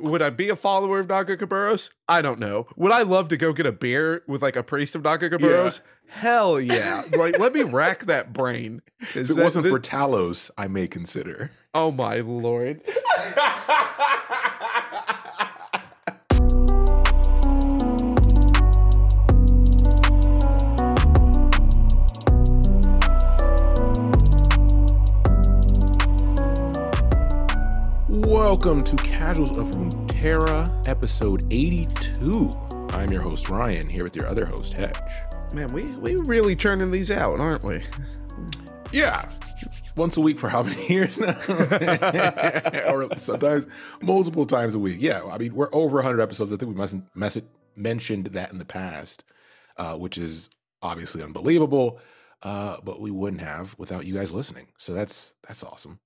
would I be a follower of Nagakabouros? I don't know. Would I love to go get a beer with like a priest of Nagakabouros? Hell yeah! like, let me rack that brain. If it wasn't for Talos, I may consider. Oh my lord! Welcome to Casuals of Runeterra, episode 82. I'm your host, Ryan, here with your other host, Hedge. Man, we we really churning these out, aren't we? Yeah. Once a week for how many years now? or sometimes multiple times a week. Yeah, I mean, we're over 100 episodes. I think we must mess- it, mentioned that in the past, uh, which is obviously unbelievable, uh, but we wouldn't have without you guys listening. So that's that's awesome.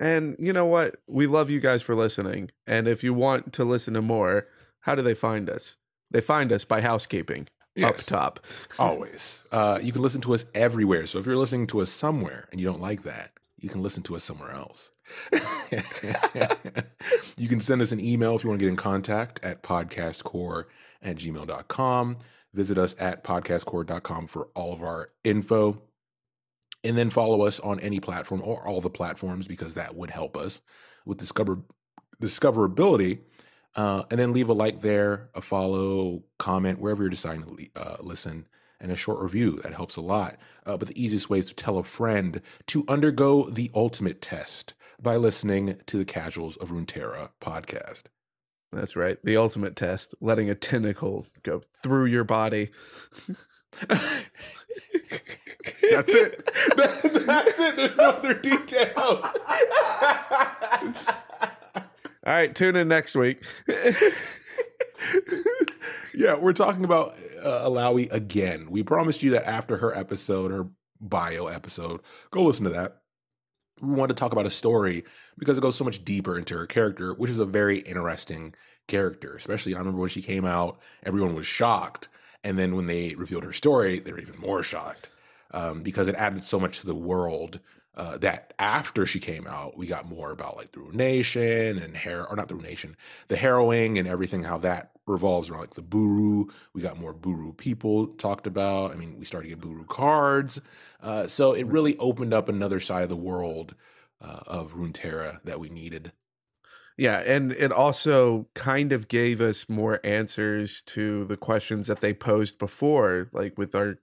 And you know what? We love you guys for listening. And if you want to listen to more, how do they find us? They find us by housekeeping up top. Always. Uh, you can listen to us everywhere. So if you're listening to us somewhere and you don't like that, you can listen to us somewhere else. you can send us an email if you want to get in contact at podcastcore at gmail.com. Visit us at podcastcore.com for all of our info. And then follow us on any platform or all the platforms because that would help us with discover discoverability. Uh, and then leave a like there, a follow, comment, wherever you're deciding to uh, listen, and a short review. That helps a lot. Uh, but the easiest way is to tell a friend to undergo the ultimate test by listening to the Casuals of Runeterra podcast. That's right. The ultimate test, letting a tentacle go through your body. That's it. That's it. There's no other details. All right, tune in next week. yeah, we're talking about uh, Illaoi again. We promised you that after her episode, her bio episode, go listen to that. We want to talk about a story because it goes so much deeper into her character, which is a very interesting character. Especially, I remember when she came out, everyone was shocked. And then when they revealed her story, they were even more shocked um, because it added so much to the world uh, that after she came out, we got more about like the Nation and hair, or not the Nation, the harrowing and everything, how that revolves around like the Buhru. We got more Buhru people talked about. I mean, we started to get Buhru cards. Uh, so it really opened up another side of the world uh, of Runeterra that we needed. Yeah, and it also kind of gave us more answers to the questions that they posed before, like with our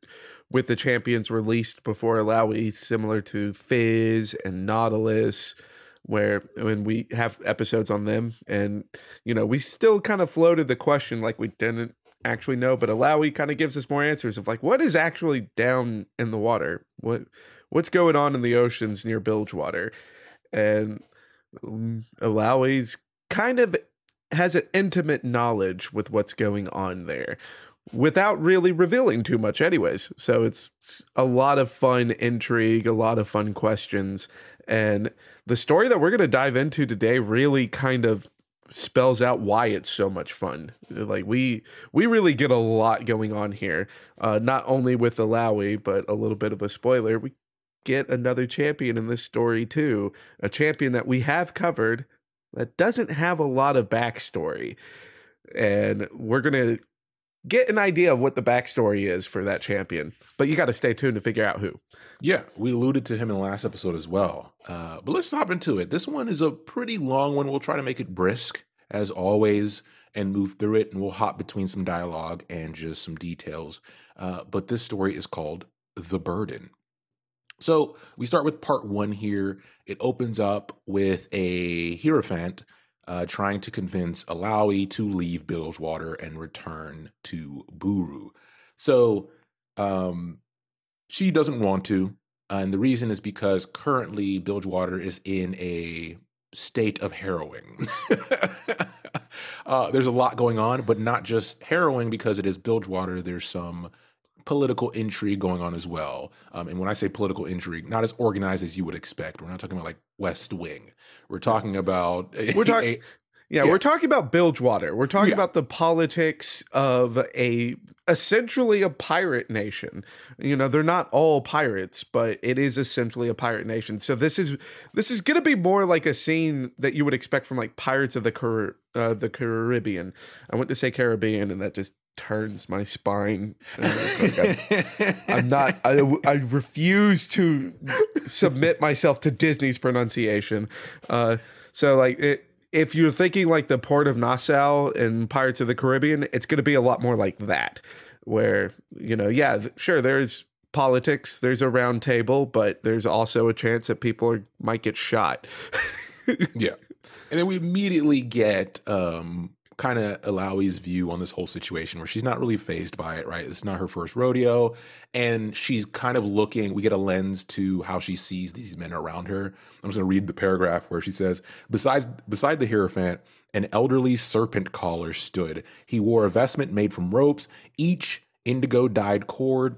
with the champions released before Illaoi, similar to Fizz and Nautilus, where when we have episodes on them, and you know, we still kind of floated the question like we didn't actually know, but Illaoi kind of gives us more answers of like what is actually down in the water, what what's going on in the oceans near Bilgewater, and Illaoi's kind of has an intimate knowledge with what's going on there without really revealing too much anyways. So it's a lot of fun intrigue a lot of fun questions. And the story that we're going to dive into today really kind of spells out why it's so much fun. Like we we really get a lot going on here uh not only with the Illaoi but a little bit of a spoiler. We get another champion in this story too a champion that we have covered that doesn't have a lot of backstory and we're gonna get an idea of what the backstory is for that champion but you got to stay tuned to figure out who Yeah, we alluded to him in the last episode as well. Uh, but let's hop into it. This one is a pretty long one. We'll try to make it brisk, as always, and move through it. And we'll hop between some dialogue and just some details. Uh, but this story is called The Burden. So we start with part one here. It opens up with a Hierophant uh, trying to convince Illaoi to leave Bilgewater and return to Buhru. So um, she doesn't want to. uh, And the reason is because currently Bilgewater is in a state of harrowing. uh, there's a lot going on, but not just harrowing because it is Bilgewater. There's some political intrigue going on as well. Um, and when I say political intrigue, not as organized as you would expect. We're not talking about like West Wing. We're talking about We're talking- Yeah, Yeah. we're talking about Bilgewater. We're talking Yeah. about the politics of a essentially a pirate nation. You know, they're not all pirates, but it is essentially a pirate nation. So this is this is going to be more like a scene that you would expect from like Pirates of the Car- uh, the Caribbean. I went to say Caribbean, and that just turns my spine. Like I'm- I'm not. I, I refuse to submit myself to Disney's pronunciation. Uh, so like it, if you're thinking like the port of Nassau in Pirates of the Caribbean, it's going to be a lot more like that, where you know, yeah, sure, there's politics, there's a round table, but there's also a chance that people are, might get shot. Yeah. And then we immediately get um, kind of Illaoi's view on this whole situation where she's not really phased by it, right? It's not her first rodeo. And she's kind of looking, we get a lens to how she sees these men around her. I'm just to read the paragraph where she says, Besides, beside the Hierophant, an elderly serpent caller stood. He wore a vestment made from ropes, each indigo dyed cord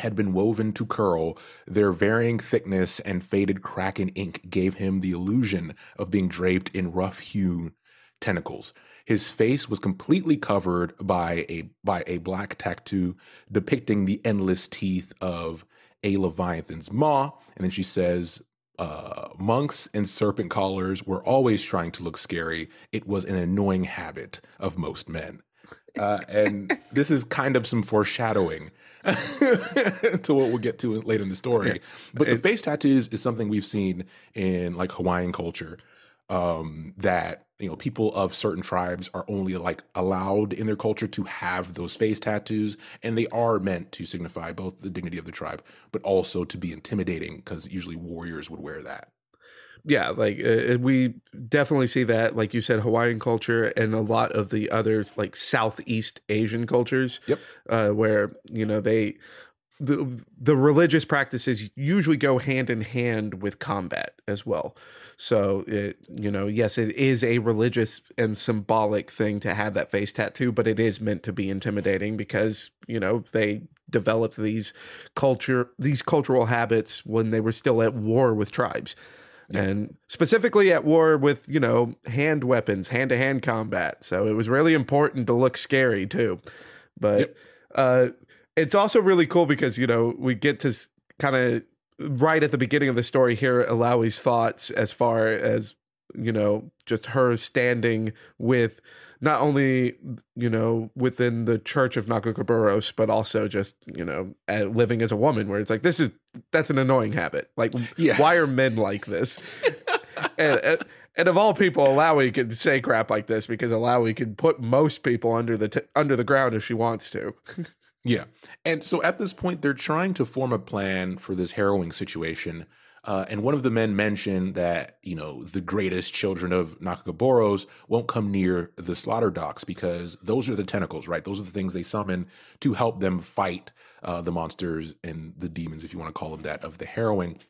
had been woven to curl. Their varying thickness and faded crack in ink gave him the illusion of being draped in rough hewn tentacles. His face was completely covered by a by a black tattoo depicting the endless teeth of a leviathan's maw. And then she says, uh, monks and serpent callers were always trying to look scary. It was an annoying habit of most men. Uh, and this is kind of some foreshadowing to what we'll get to later in the story. But the face tattoos is something we've seen in like Hawaiian culture. Um, that you know, people of certain tribes are only like allowed in their culture to have those face tattoos, and they are meant to signify both the dignity of the tribe, but also to be intimidating because usually warriors would wear that. yeah, like uh, we definitely see that, like you said, Hawaiian culture and a lot of the other like Southeast Asian cultures. Yep. Uh, where you know they the the religious practices usually go hand in hand with combat as well. So it you know yes it is a religious and symbolic thing to have that face tattoo, but it is meant to be intimidating because you know they developed these culture these cultural habits when they were still at war with tribes and specifically at war with you know hand weapons hand to hand combat. So it was really important to look scary too. But Yep. uh it's also really cool because you know we get to kind of right at the beginning of the story here Illaoi's thoughts as far as you know just her standing with not only you know within the church of Nagakabouros but also just you know living as a woman where it's like this is that's an annoying habit. Like Yeah. why are men like this? And, and and of all people Illaoi can say crap like this because Illaoi can put most people under the t- under the ground if she wants to Yeah. And so at this point, they're trying to form a plan for this harrowing situation. Uh, and one of the men mentioned that, you know, the greatest children of Nagakabouros won't come near the slaughter docks because those are the tentacles, right? Those are the things they summon to help them fight uh, the monsters and the demons, if you want to call them that, of the harrowing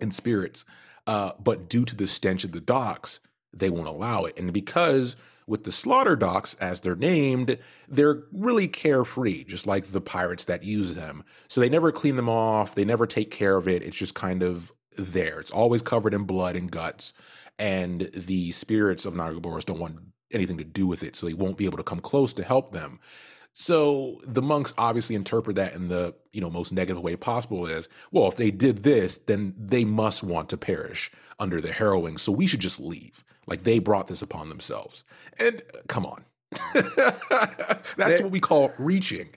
and spirits. Uh, but due to the stench of the docks, they won't allow it. And because with the slaughter docks, as they're named, they're really carefree, just like the pirates that use them. So they never clean them off, they never take care of it. It's just kind of there. It's always covered in blood and guts. And the spirits of Nagaboros don't want anything to do with it, so they won't be able to come close to help them. So the monks obviously interpret that in the you know most negative way possible as well. If they did this, then they must want to perish under the harrowing. So we should just leave. Like they brought this upon themselves. And come on, that's what we call reaching.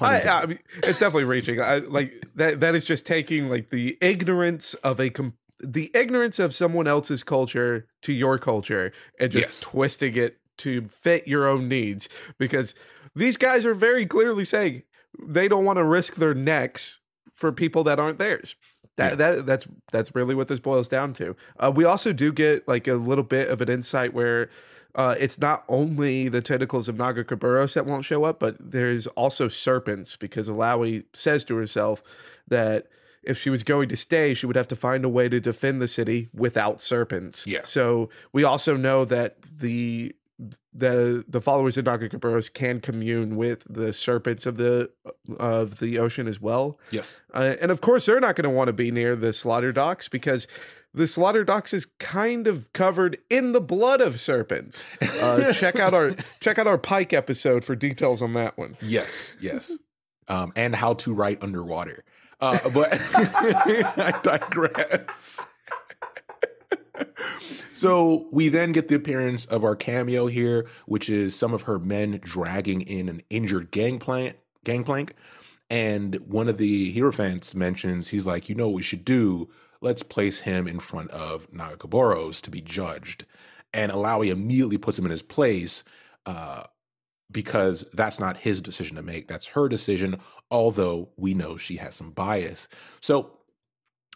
I. I mean, it's definitely reaching. I like that. That is just taking like the ignorance of a com- the ignorance of someone else's culture to your culture and just Yes. twisting it to fit your own needs. Because these guys are very clearly saying they don't want to risk their necks for people that aren't theirs. That, Yeah. that that's that's really what this boils down to. Uh, we also do get like a little bit of an insight where uh, it's not only the tentacles of Nagakabouros that won't show up, but there's also serpents because Illaoi says to herself that if she was going to stay, she would have to find a way to defend the city without serpents. Yeah. So we also know that the the the followers of Nagakabouros can commune with the serpents of the of the ocean as well. yes. Uh, and of course, they're not going to want to be near the slaughter docks because the slaughter docks is kind of covered in the blood of serpents. Uh, check out our check out our Pyke episode for details on that one. Yes, yes. Um, and how to write underwater. Uh, but I digress. So we then get the appearance of our cameo here, which is some of her men dragging in an injured gangplank. Gangplank, and one of the Hierophants mentions he's like, you know what we should do? Let's place him in front of Nagakabouros to be judged. And Illaoi immediately puts him in his place uh, because that's not his decision to make. That's her decision, although we know she has some bias. So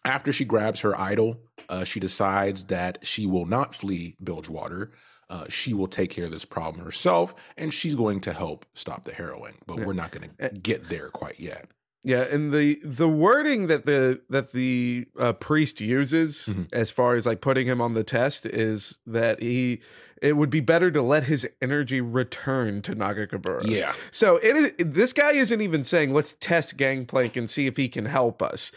after she grabs her idol, uh, she decides that she will not flee Bilgewater. Uh, she will take care of this problem herself, and she's going to help stop the harrowing. But yeah. we're not going to get there quite yet. Yeah, and the the wording that the that the uh, priest uses mm-hmm. as far as like putting him on the test is that he it would be better to let his energy return to Nagakabouros. Yeah. So it is this guy isn't even saying let's test Gangplank and see if he can help us.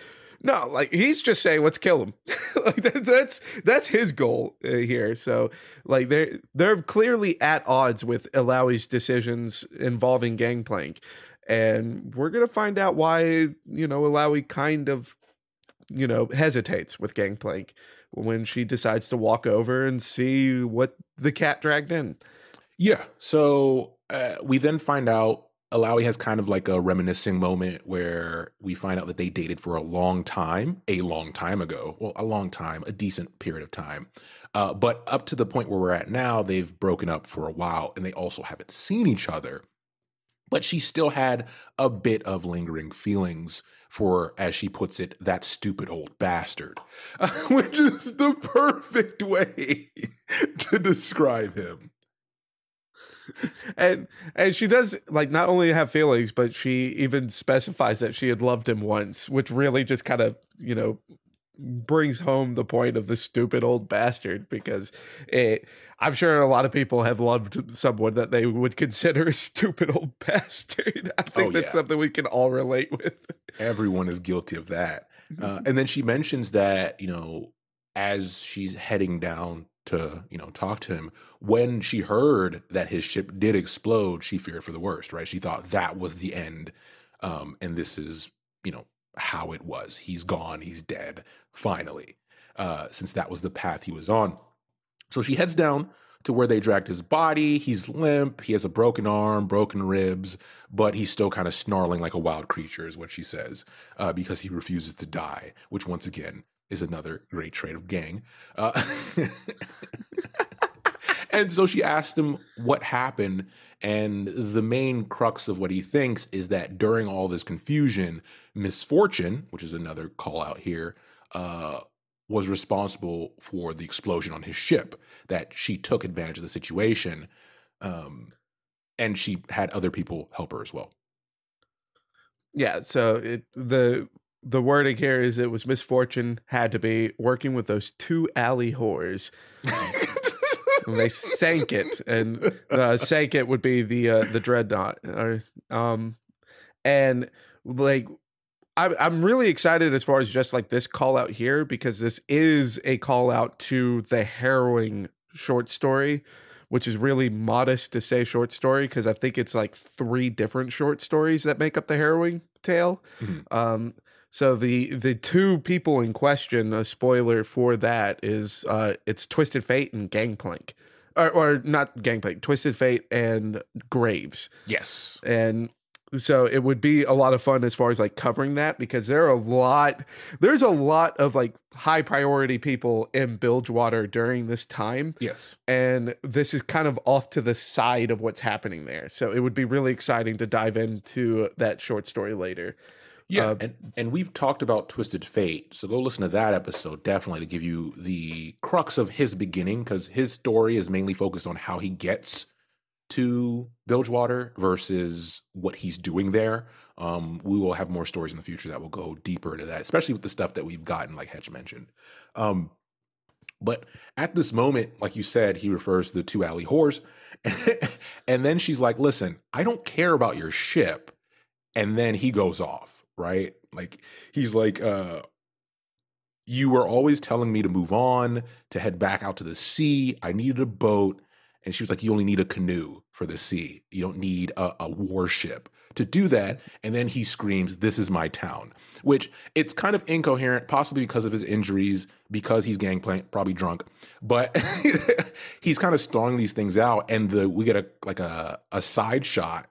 No, like he's just saying, let's kill him. like that, that's that's his goal uh, here. So, like they're they're clearly at odds with Illaoi's decisions involving Gangplank, and we're gonna find out why you know Illaoi kind of you know hesitates with Gangplank when she decides to walk over and see what the cat dragged in. Yeah. So uh, we then find out Illaoi has kind of like a reminiscing moment where we find out that they dated for a long time, a long time ago. Well, a long time, a decent period of time. Uh, but up to the point where we're at now, they've broken up for a while and they also haven't seen each other. But she still had a bit of lingering feelings for, as she puts it, that stupid old bastard, which is the perfect way to describe him and and she does like not only have feelings, but she even specifies that she had loved him once, which really just kind of you know brings home the point of the stupid old bastard because it I'm sure a lot of people have loved someone that they would consider a stupid old bastard. I think oh, that's yeah. something we can all relate with. Everyone is guilty of that. Uh, and then she mentions that, you know, as she's heading down to you know talk to him. When she heard that his ship did explode she feared for the worst right? She thought that was the end um and this is you know how it was. He's gone. He's dead finally. Uh since that was the path he was on. So she heads down to where they dragged his body. He's limp. He has a broken arm broken ribs but he's still kind of snarling like a wild creature is what she says uh, because he refuses to die which once again is another great trait of gang. Uh, and so she asked him what happened. And the main crux of what he thinks is that during all this confusion, Miss Fortune, which is another call out here, uh, was responsible for the explosion on his ship, that she took advantage of the situation. Um, and she had other people help her as well. Yeah, so it the the wording here is it was Miss Fortune had to be working with those two alley whores. and they sank it, and uh, sank it would be the uh, the dreadnought. Uh, um, and like I'm I'm really excited as far as just like this call out here because this is a call out to the harrowing short story, which is really modest to say short story because I think it's like three different short stories that make up the harrowing tale. Mm-hmm. Um, so the the two people in question, a spoiler for that is uh it's Twisted Fate and Gangplank. Or, or not Gangplank, Twisted Fate and Graves. Yes. And so it would be a lot of fun as far as like covering that because there are a lot there's a lot of like high priority people in bilgewater during this time yes and this is kind of off to the side of what's happening there so it would be really exciting to dive into that short story later yeah, uh, and and we've talked about Twisted Fate, so go listen to that episode definitely to give you the crux of his beginning because his story is mainly focused on how he gets to Bilgewater versus what he's doing there. Um, we will have more stories in the future that will go deeper into that, especially with the stuff that we've gotten, like Hetch mentioned. Um, but at this moment, like you said, he refers to the two alley whores. and then she's like, listen, I don't care about your ship. And then he goes off right? Like he's like, uh, You were always telling me to move on, to head back out to the sea. I needed a boat. And she was like, You only need a canoe for the sea. You don't need a, a warship to do that. And then he screams, This is my town, which it's kind of incoherent, possibly because of his injuries, because he's gangplank, probably drunk. But he's kind of stalling these things out. And the we get a like a, a side shot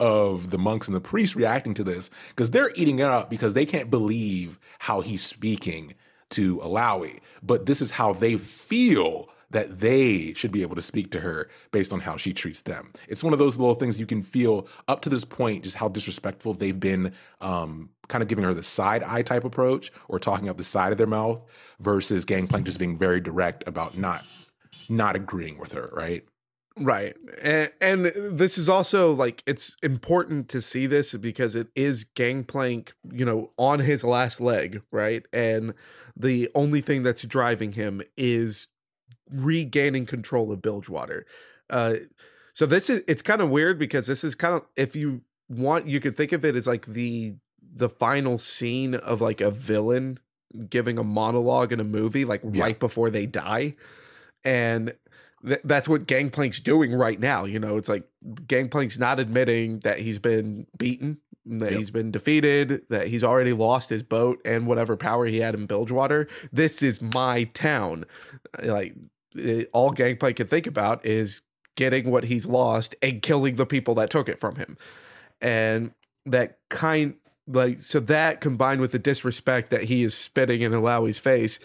of the monks and the priests reacting to this because they're eating it up because they can't believe how he's speaking to Illaoi. But this is how they feel that they should be able to speak to her based on how she treats them. It's one of those little things you can feel up to this point, just how disrespectful they've been, um, kind of giving her the side eye type approach or talking out the side of their mouth versus Gangplank just being very direct about not not agreeing with her, right? Right. And, and this is also like it's important to see this because it is Gangplank, you know, on his last leg, right? And the only thing that's driving him is regaining control of Bilgewater. Uh so this is it's kind of weird because this is kind of if you want you could think of it as like the the final scene of like a villain giving a monologue in a movie like Yeah. right before they die. And th- that's what Gangplank's doing right now. You know, it's like Gangplank's not admitting that he's been beaten, that Yep. he's been defeated, that he's already lost his boat and whatever power he had in Bilgewater. This is my town. Uh, like it- all Gangplank can think about is getting what he's lost and killing the people that took it from him. And that kind like so that combined with the disrespect that he is spitting in Illaoi's face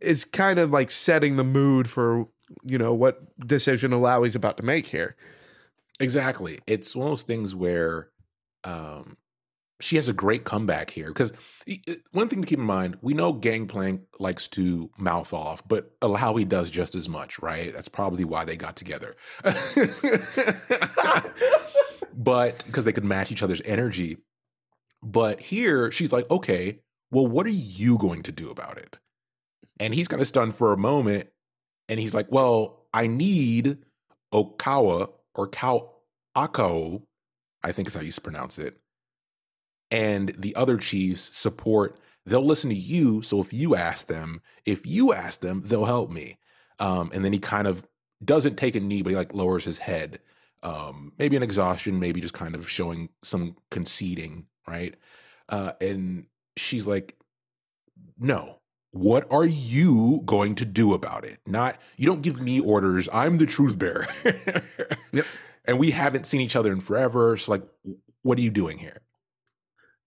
is kind of like setting the mood for you know what decision Illaoi's about to make here. Exactly. It's one of those things where um, she has a great comeback here. Because one thing to keep in mind, we know Gangplank likes to mouth off, but Illaoi does just as much, right? That's probably why they got together. but because they could match each other's energy. But here she's like, okay, well, what are you going to do about it? And he's kind of stunned for a moment. And he's like, well, I need Okawa or Kau Akao, I think is how you pronounce it, and the other chiefs support. They'll listen to you. So if you ask them, if you ask them, they'll help me. Um, and then he kind of doesn't take a knee, but he like lowers his head. Um, maybe an exhaustion, maybe just kind of showing some conceding, right? Uh, and she's like, no, what are you going to do about it? Not, you don't give me orders. I'm the truth bearer. Yep. And we haven't seen each other in forever. So, like, what are you doing here?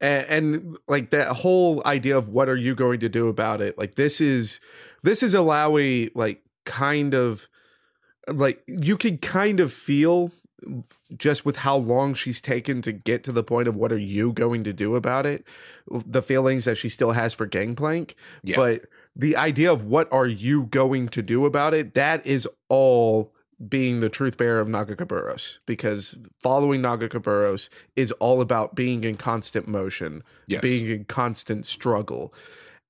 and, and like that whole idea of what are you going to do about it like this is this is Illaoi like kind of like you can kind of feel just with how long she's taken to get to the point of what are you going to do about it the feelings that she still has for gangplank Yeah. but the idea of what are you going to do about it that is all being the truth bearer of Nagakabouros because following Nagakabouros is all about being in constant motion, Yes. being in constant struggle.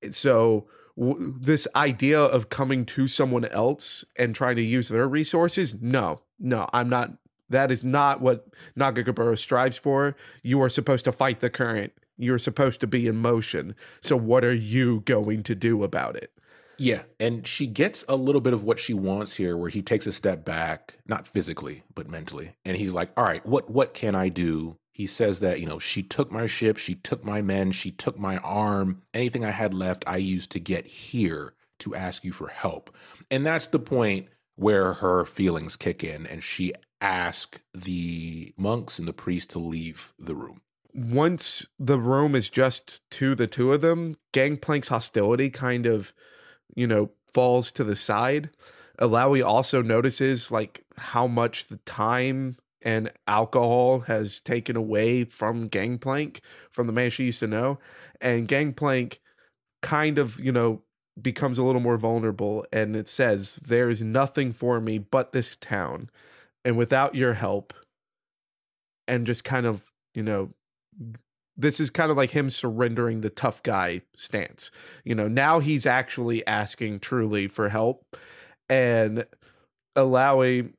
So w- this idea of coming to someone else and trying to use their resources, no, no, I'm not. That is not what Nagakabouros strives for. You are supposed to fight the current. You're supposed to be in motion. So what are you going to do about it? Yeah, and she gets a little bit of what she wants here, where he takes a step back, not physically but mentally, and he's like, "All right, what what can I do?" He says that you know she took my ship, she took my men, she took my arm. Anything I had left, I used to get here to ask you for help, and that's the point where her feelings kick in, and she asks the monks and the priest to leave the room. once the room is just to the two of them, Gangplank's hostility kind of, you know, falls to the side. Alawi also notices like how much the time and alcohol has taken away from Gangplank, from the man she used to know. And Gangplank kind of, you know, becomes a little more vulnerable and it says, There is nothing for me but this town. And without your help, and just kind of, you know, this is kind of like him surrendering the tough guy stance. You know, now he's actually asking truly for help and allowing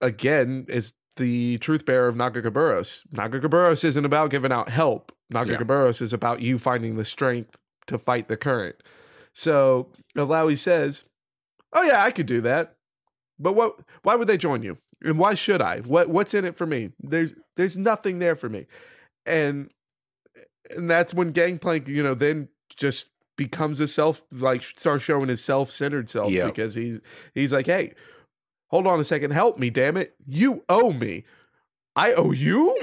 again is the truth bearer of Nagakabouros. Nagakabouros isn't about giving out help. Nagakabouros is about you finding the strength to fight the current. So Illaoi says, "Oh yeah, I could do that, but what? Why would they join you? And why should I? What? What's in it for me? There's there's nothing there for me." And and that's when Gangplank, you know, then just becomes a self like starts showing his self-centered self Yep. because he's he's like, "Hey, hold on a second, help me, damn it. You owe me. I owe you?"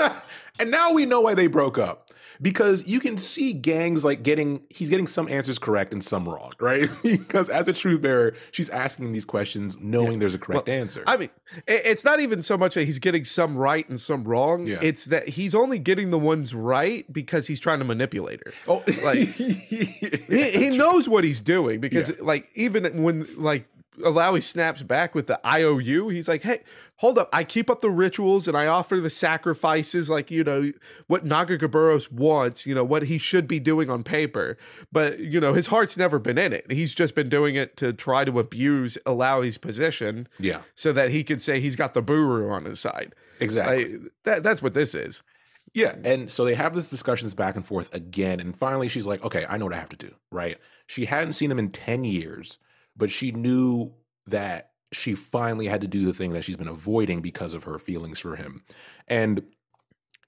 and now we know why they broke up. Because you can see gangs like getting he's getting some answers correct and some wrong, right? because as a truth bearer, she's asking these questions knowing there's a correct answer. I mean, it's not even so much that he's getting some right and some wrong. Yeah. It's that he's only getting the ones right because he's trying to manipulate her. oh, like- He, he knows what he's doing because, like, even when like Illaoi snaps back with the IOU, he's like, "Hey, hold up! I keep up the rituals and I offer the sacrifices, like you know what Nagakabouros wants, you know what he should be doing on paper, but you know his heart's never been in it. He's just been doing it to try to abuse Illaoi's position." yeah, so that he could say he's got the Buhru on his side. exactly. Like, that that's what this is. Yeah. And so they have this discussions back and forth again. And finally, she's like, okay, I know what I have to do. Right. She hadn't seen him in 10 years, but she knew that she finally had to do the thing that she's been avoiding because of her feelings for him. And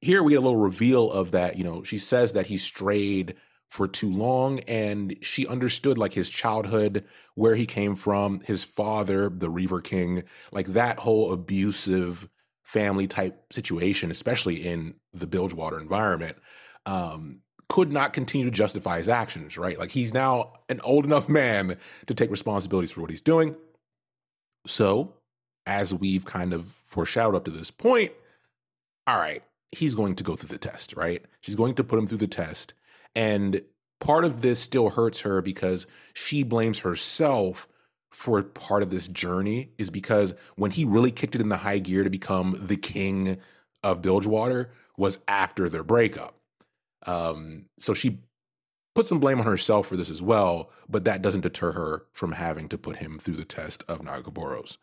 here we get a little reveal of that. You know, she says that he strayed for too long and she understood like his childhood, where he came from, his father, the Reaver King, like that whole abusive family type situation, especially in the Bilgewater environment, um, could not continue to justify his actions, right? Like he's now an old enough man to take responsibilities for what he's doing. So, as we've kind of foreshadowed up to this point, all right, he's going to go through the test, right? She's going to put him through the test. And part of this still hurts her because she blames herself for part of this journey is because when he really kicked it in the high gear to become the king of Bilgewater was after their breakup. Um, so she put some blame on herself for this as well, but that doesn't deter her from having to put him through the test of Nagaboros.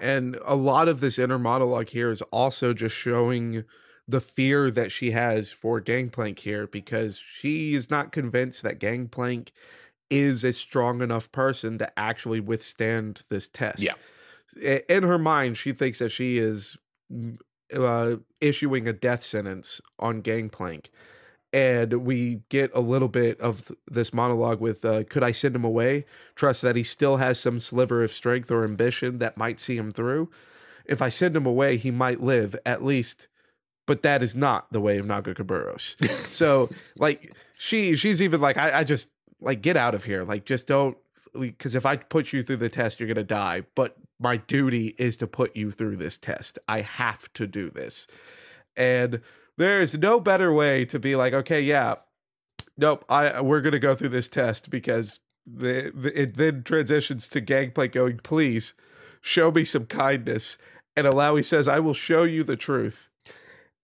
And a lot of this inner monologue here is also just showing the fear that she has for Gangplank here because she is not convinced that Gangplank is a strong enough person to actually withstand this test. Yeah. In her mind, she thinks that she is mm, uh, issuing a death sentence on Gangplank. And we get a little bit of this monologue with uh, Could I send him away? Trust that he still has some sliver of strength or ambition that might see him through. If I send him away, he might live, at least. But that is not the way of Nagakabouros. so, like, she she's even like, I, I just, like, get out of here. Like, just don't, because if I put you through the test, you're going to die. But my duty is to put you through this test. I have to do this. And there is no better way to be like, okay, yeah, nope, I we're gonna go through this test because the, the it then transitions to Gangplank going, please show me some kindness. And Illaoi says, I will show you the truth.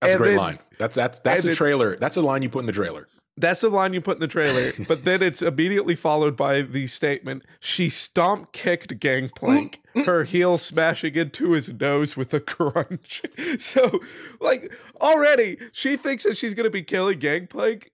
That's And a great then- line. That's that's that's a it- trailer. That's a line you put in the trailer. That's the line you put in the trailer, but then it's immediately followed by the statement she stomp kicked Gangplank, her heel smashing into his nose with a crunch. So, like, already she thinks that she's going to be killing Gangplank.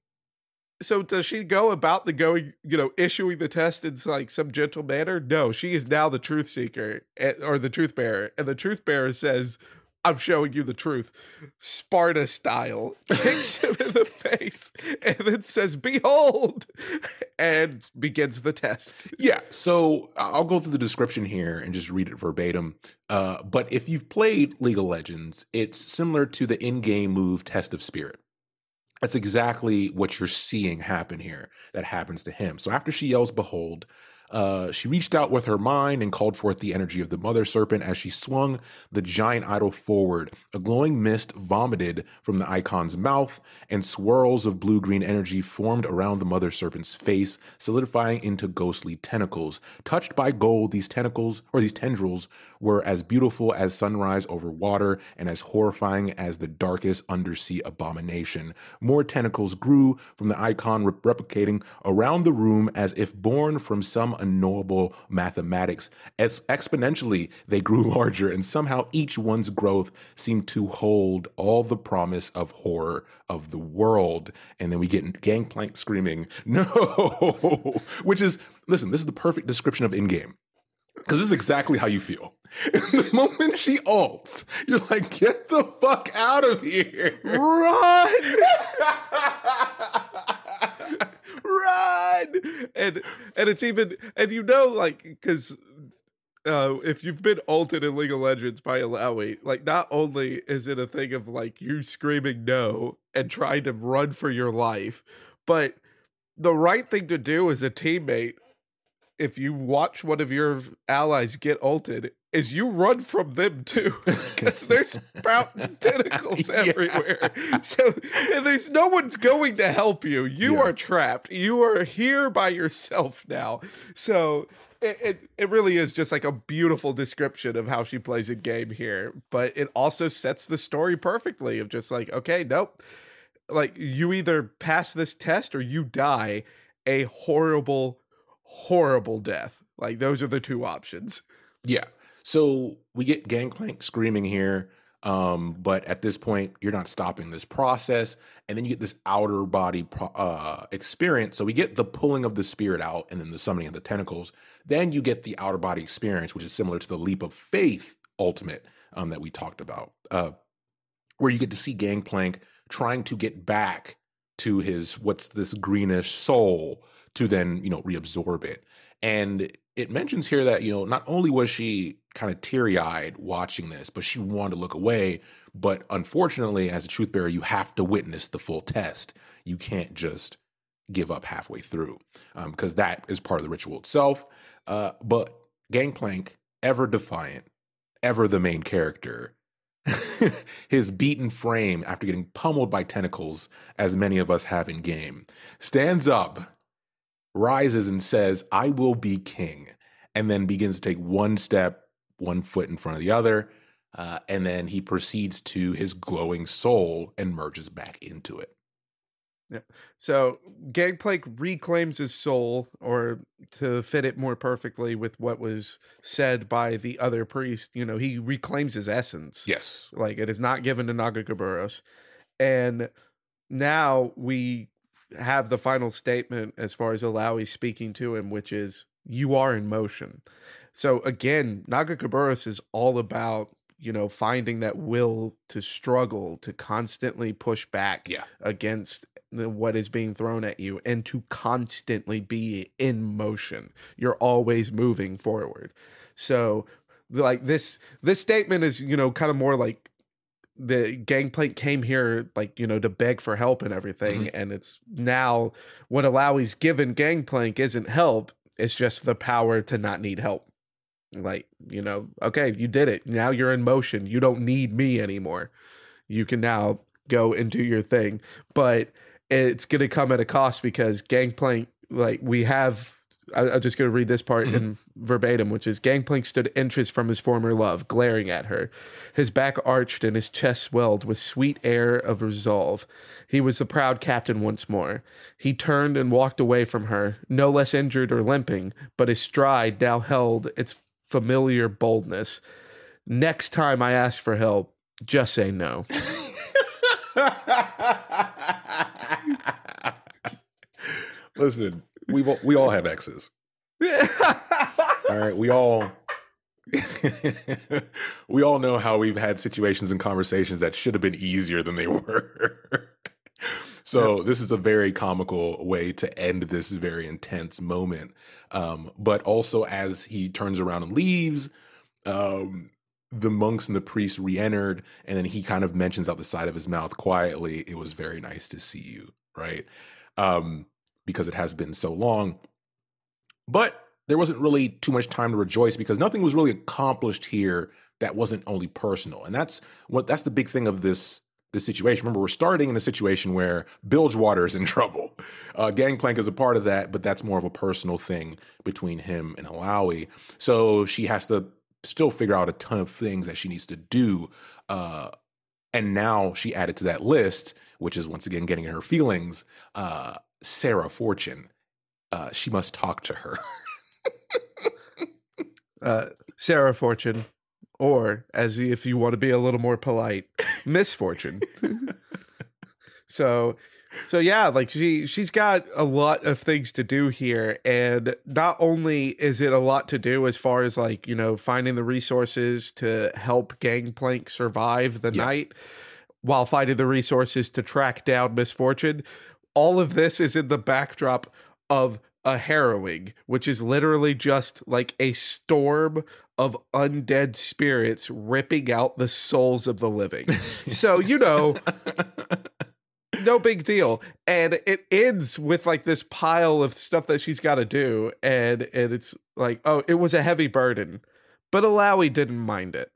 So, does she go about the going, you know, issuing the test in like some gentle manner? No, she is now the truth seeker eh, or the truth bearer. And the truth bearer says, I'm showing you the truth. Sparta style. Kicks him in the face and then says, Behold, and begins the test. Yeah, so I'll go through the description here and just read it verbatim. Uh, but if you've played League of Legends, it's similar to the in-game move Test of Spirit. That's exactly what you're seeing happen here. That happens to him. So after she yells, "Behold," uh, she reached out with her mind and called forth the energy of the mother serpent as she swung the giant idol forward. A glowing mist vomited from the icon's mouth, and swirls of blue green energy formed around the mother serpent's face, solidifying into ghostly tentacles. Touched by gold, these tentacles, or these tendrils, were as beautiful as sunrise over water and as horrifying as the darkest undersea abomination. More tentacles grew from the icon, rep- replicating around the room as if born from some unknowable mathematics. As exponentially, they grew larger, and somehow each one's growth seemed to hold all the promise of horror of the world. And then we get Gangplank screaming, No! Which is, listen, this is the perfect description of Endgame. Because this is exactly how you feel. the moment she ults, you're like, get the fuck out of here. Run! Run! And and it's even and you know like because uh, if you've been ulted in League of Legends by Illaoi, like not only is it a thing of like you screaming no and trying to run for your life, but the right thing to do as a teammate if you watch one of your allies get ulted is you run from them too. Because there's sprouting tentacles yeah. everywhere. So there's no one's going to help you. You yeah. are trapped. You are here by yourself now. So it, it, it really is just like a beautiful description of how she plays a game here. But it also sets the story perfectly of just like okay nope. Like you either pass this test or you die a horrible horrible death. Like those are the two options. Yeah. So we get Gangplank screaming here. Um, but at this point, you're not stopping this process, and then you get this outer body pro- uh, experience. So we get the pulling of the spirit out, and then the summoning of the tentacles. Then you get the outer body experience, which is similar to the leap of faith ultimate um, that we talked about, uh, where you get to see Gangplank trying to get back to his what's this greenish soul to then, you know, reabsorb it. And it mentions here that, you know, not only was she kind of teary eyed watching this, but she wanted to look away. But unfortunately, as a truth bearer, you have to witness the full test. You can't just give up halfway through because um, that is part of the ritual itself. Uh, but Gangplank, ever defiant, ever the main character, his beaten frame after getting pummeled by tentacles, as many of us have in game, stands up rises and says, I will be king, and then begins to take one step, one foot in front of the other. Uh, and then he proceeds to his glowing soul and merges back into it. Yeah. So Gangplank reclaims his soul, or to fit it more perfectly with what was said by the other priest, you know, he reclaims his essence. Yes. Like it is not given to Nagakabouros. And now we have the final statement as far as Illaoi speaking to him, which is you are in motion. So again, Nagakabouros is all about you know finding that will to struggle to constantly push back yeah. against the, what is being thrown at you and to constantly be in motion you're always moving forward so like this this statement is you know kind of more like the gangplank came here like you know to beg for help and everything mm-hmm. and it's now what Illaoi's given gangplank isn't help it's just the power to not need help. Like you know okay you did it. Now you're in motion. You don't need me anymore. You can now go and do your thing. But it's going to come at a cost because gangplank like we have I, am just going to read this part mm-hmm. in verbatim, which is Gangplank stood inches from his former love, glaring at her. His back arched and his chest swelled with sweet air of resolve. He was the proud captain once more. He turned and walked away from her, no less injured or limping, but his stride now held its familiar boldness. Next time I ask for help, just say no. Listen, we we all have exes. all right, we all we all know how we've had situations and conversations that should have been easier than they were. so this is a very comical way to end this very intense moment. Um, but also, as he turns around and leaves, um, the monks and the priests re-entered, and then he kind of mentions out the side of his mouth quietly, "It was very nice to see you." Right. Um, because it has been so long. But there wasn't really too much time to rejoice because nothing was really accomplished here that wasn't only personal. And that's what that's the big thing of this this situation. Remember, we're starting in a situation where Bilgewater is in trouble. Uh, Gangplank is a part of that, but that's more of a personal thing between him and Illaoi. So she has to still figure out a ton of things that she needs to do. Uh, and now she added to that list, which is once again getting her feelings, uh, Sarah Fortune. Uh, she must talk to her. uh, Sarah Fortune, or as if you want to be a little more polite, Miss Fortune. so, so yeah, like she she's got a lot of things to do here, and not only is it a lot to do as far as like you know finding the resources to help Gangplank survive the Yeah. night, while finding the resources to track down Miss Fortune. All of this is in the backdrop of a harrowing, which is literally just like a storm of undead spirits ripping out the souls of the living. so, you know, no big deal. And it ends with like this pile of stuff that she's got to do. And, and it's like, oh, it was a heavy burden. But Illaoi didn't mind it.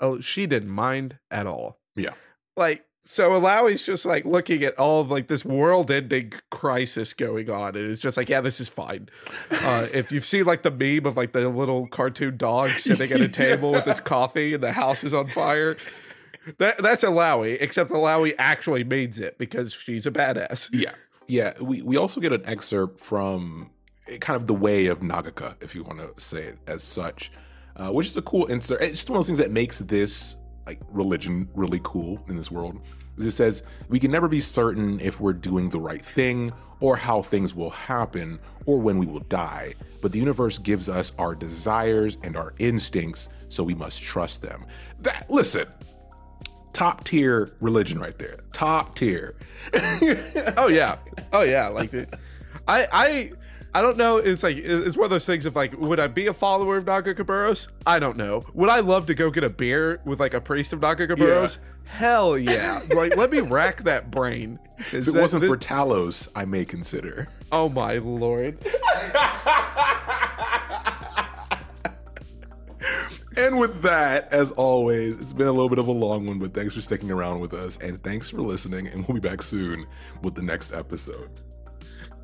Oh, she didn't mind at all. Yeah. Like, so Illaoi's just like looking at all of like this world ending crisis going on. And it's just like, yeah, this is fine. Uh, if you've seen like the meme of like the little cartoon dog sitting at a table with his coffee and the house is on fire. That that's Illaoi, except Illaoi actually means it because she's a badass. Yeah. Yeah. We, we also get an excerpt from eh, kind of the way of Nagaka, if you want to say it as such, uh, which is a cool insert. It's just one of those things that makes this like religion really cool in this world. Is it says we can never be certain if we're doing the right thing or how things will happen or when we will die, but the universe gives us our desires and our instincts, so we must trust them. That listen, top tier religion right there. Top tier. Oh yeah, oh yeah. Like, I I I don't know. It's like it's one of those things of like, would I be a follower of Nagakabouros? I don't know. Would I love to go get a beer with like a priest of Nagakabouros? Hell yeah! like, let me rack that brain. If it wasn't for Talos, I may consider. oh my lord. And with that, as always, it's been a little bit of a long one, but thanks for sticking around with us. And thanks for listening. And we'll be back soon with the next episode.